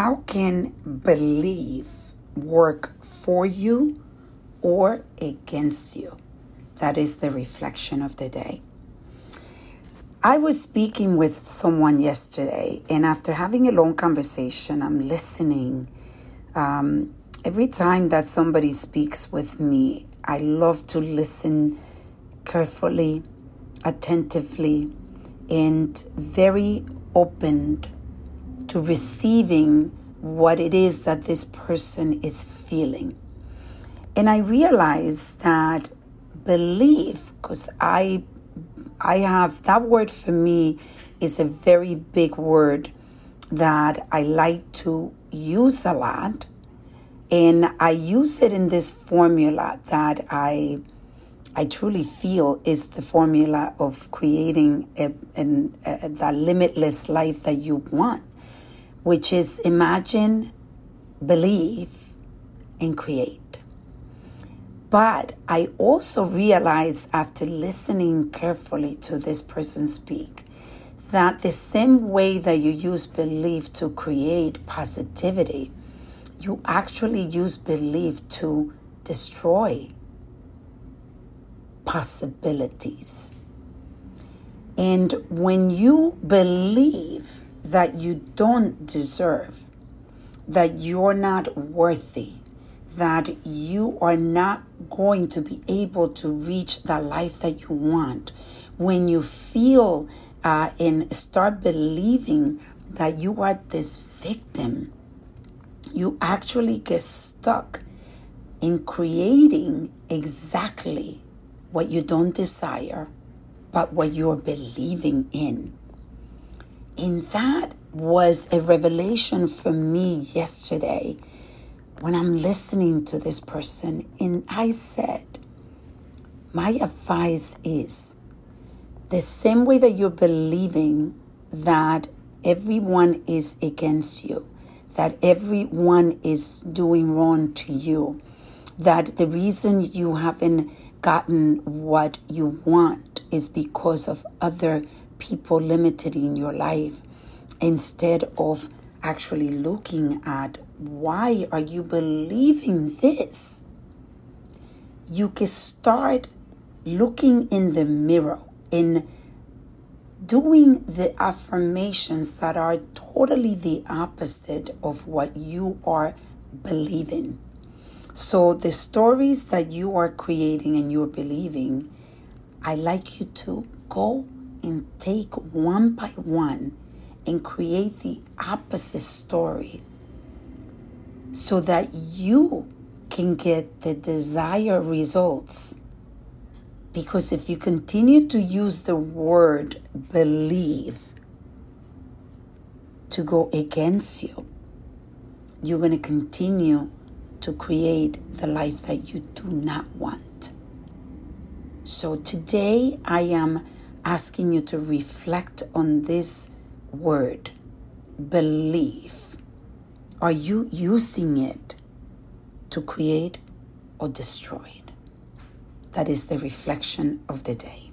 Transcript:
how can belief work for you or against you? That is the reflection of the day. I was speaking with someone yesterday, and after having a long conversation, I'm listening. Um, every time that somebody speaks with me, I love to listen carefully, attentively, and very open to receiving what it is that this person is feeling. And I realized that belief, because I I have that word for me is a very big word that I like to use a lot. And I use it in this formula that I I truly feel is the formula of creating a, an, a, the limitless life that you want, which is imagine, believe, and create. But I also realized after listening carefully to this person speak that the same way that you use belief to create positivity, you actually use belief to destroy possibilities. And when you believe that you don't deserve, that you're not worthy, that you are not going to be able to reach the life that you want, when you feel uh, and start believing that you are this victim, you actually get stuck in creating exactly what you don't desire, but what you're believing in. And that was a revelation for me yesterday when I'm listening to this person, and I said, my advice is the same way that you're believing that everyone is against you, that everyone is doing wrong to you, that the reason you haven't gotten what you want is because of other people limited in your life instead of actually looking at why are you believing this? You can start looking in the mirror and doing the affirmations that are totally the opposite of what you are believing. So, the stories that you are creating and you're believing, I like you to go and take one by one and create the opposite story so that you can get the desired results. Because if you continue to use the word believe to go against you, you're going to continue to create the life that you do not want. So today I am asking you to reflect on this word belief. are you using it to create or destroy it? That is the reflection of the day.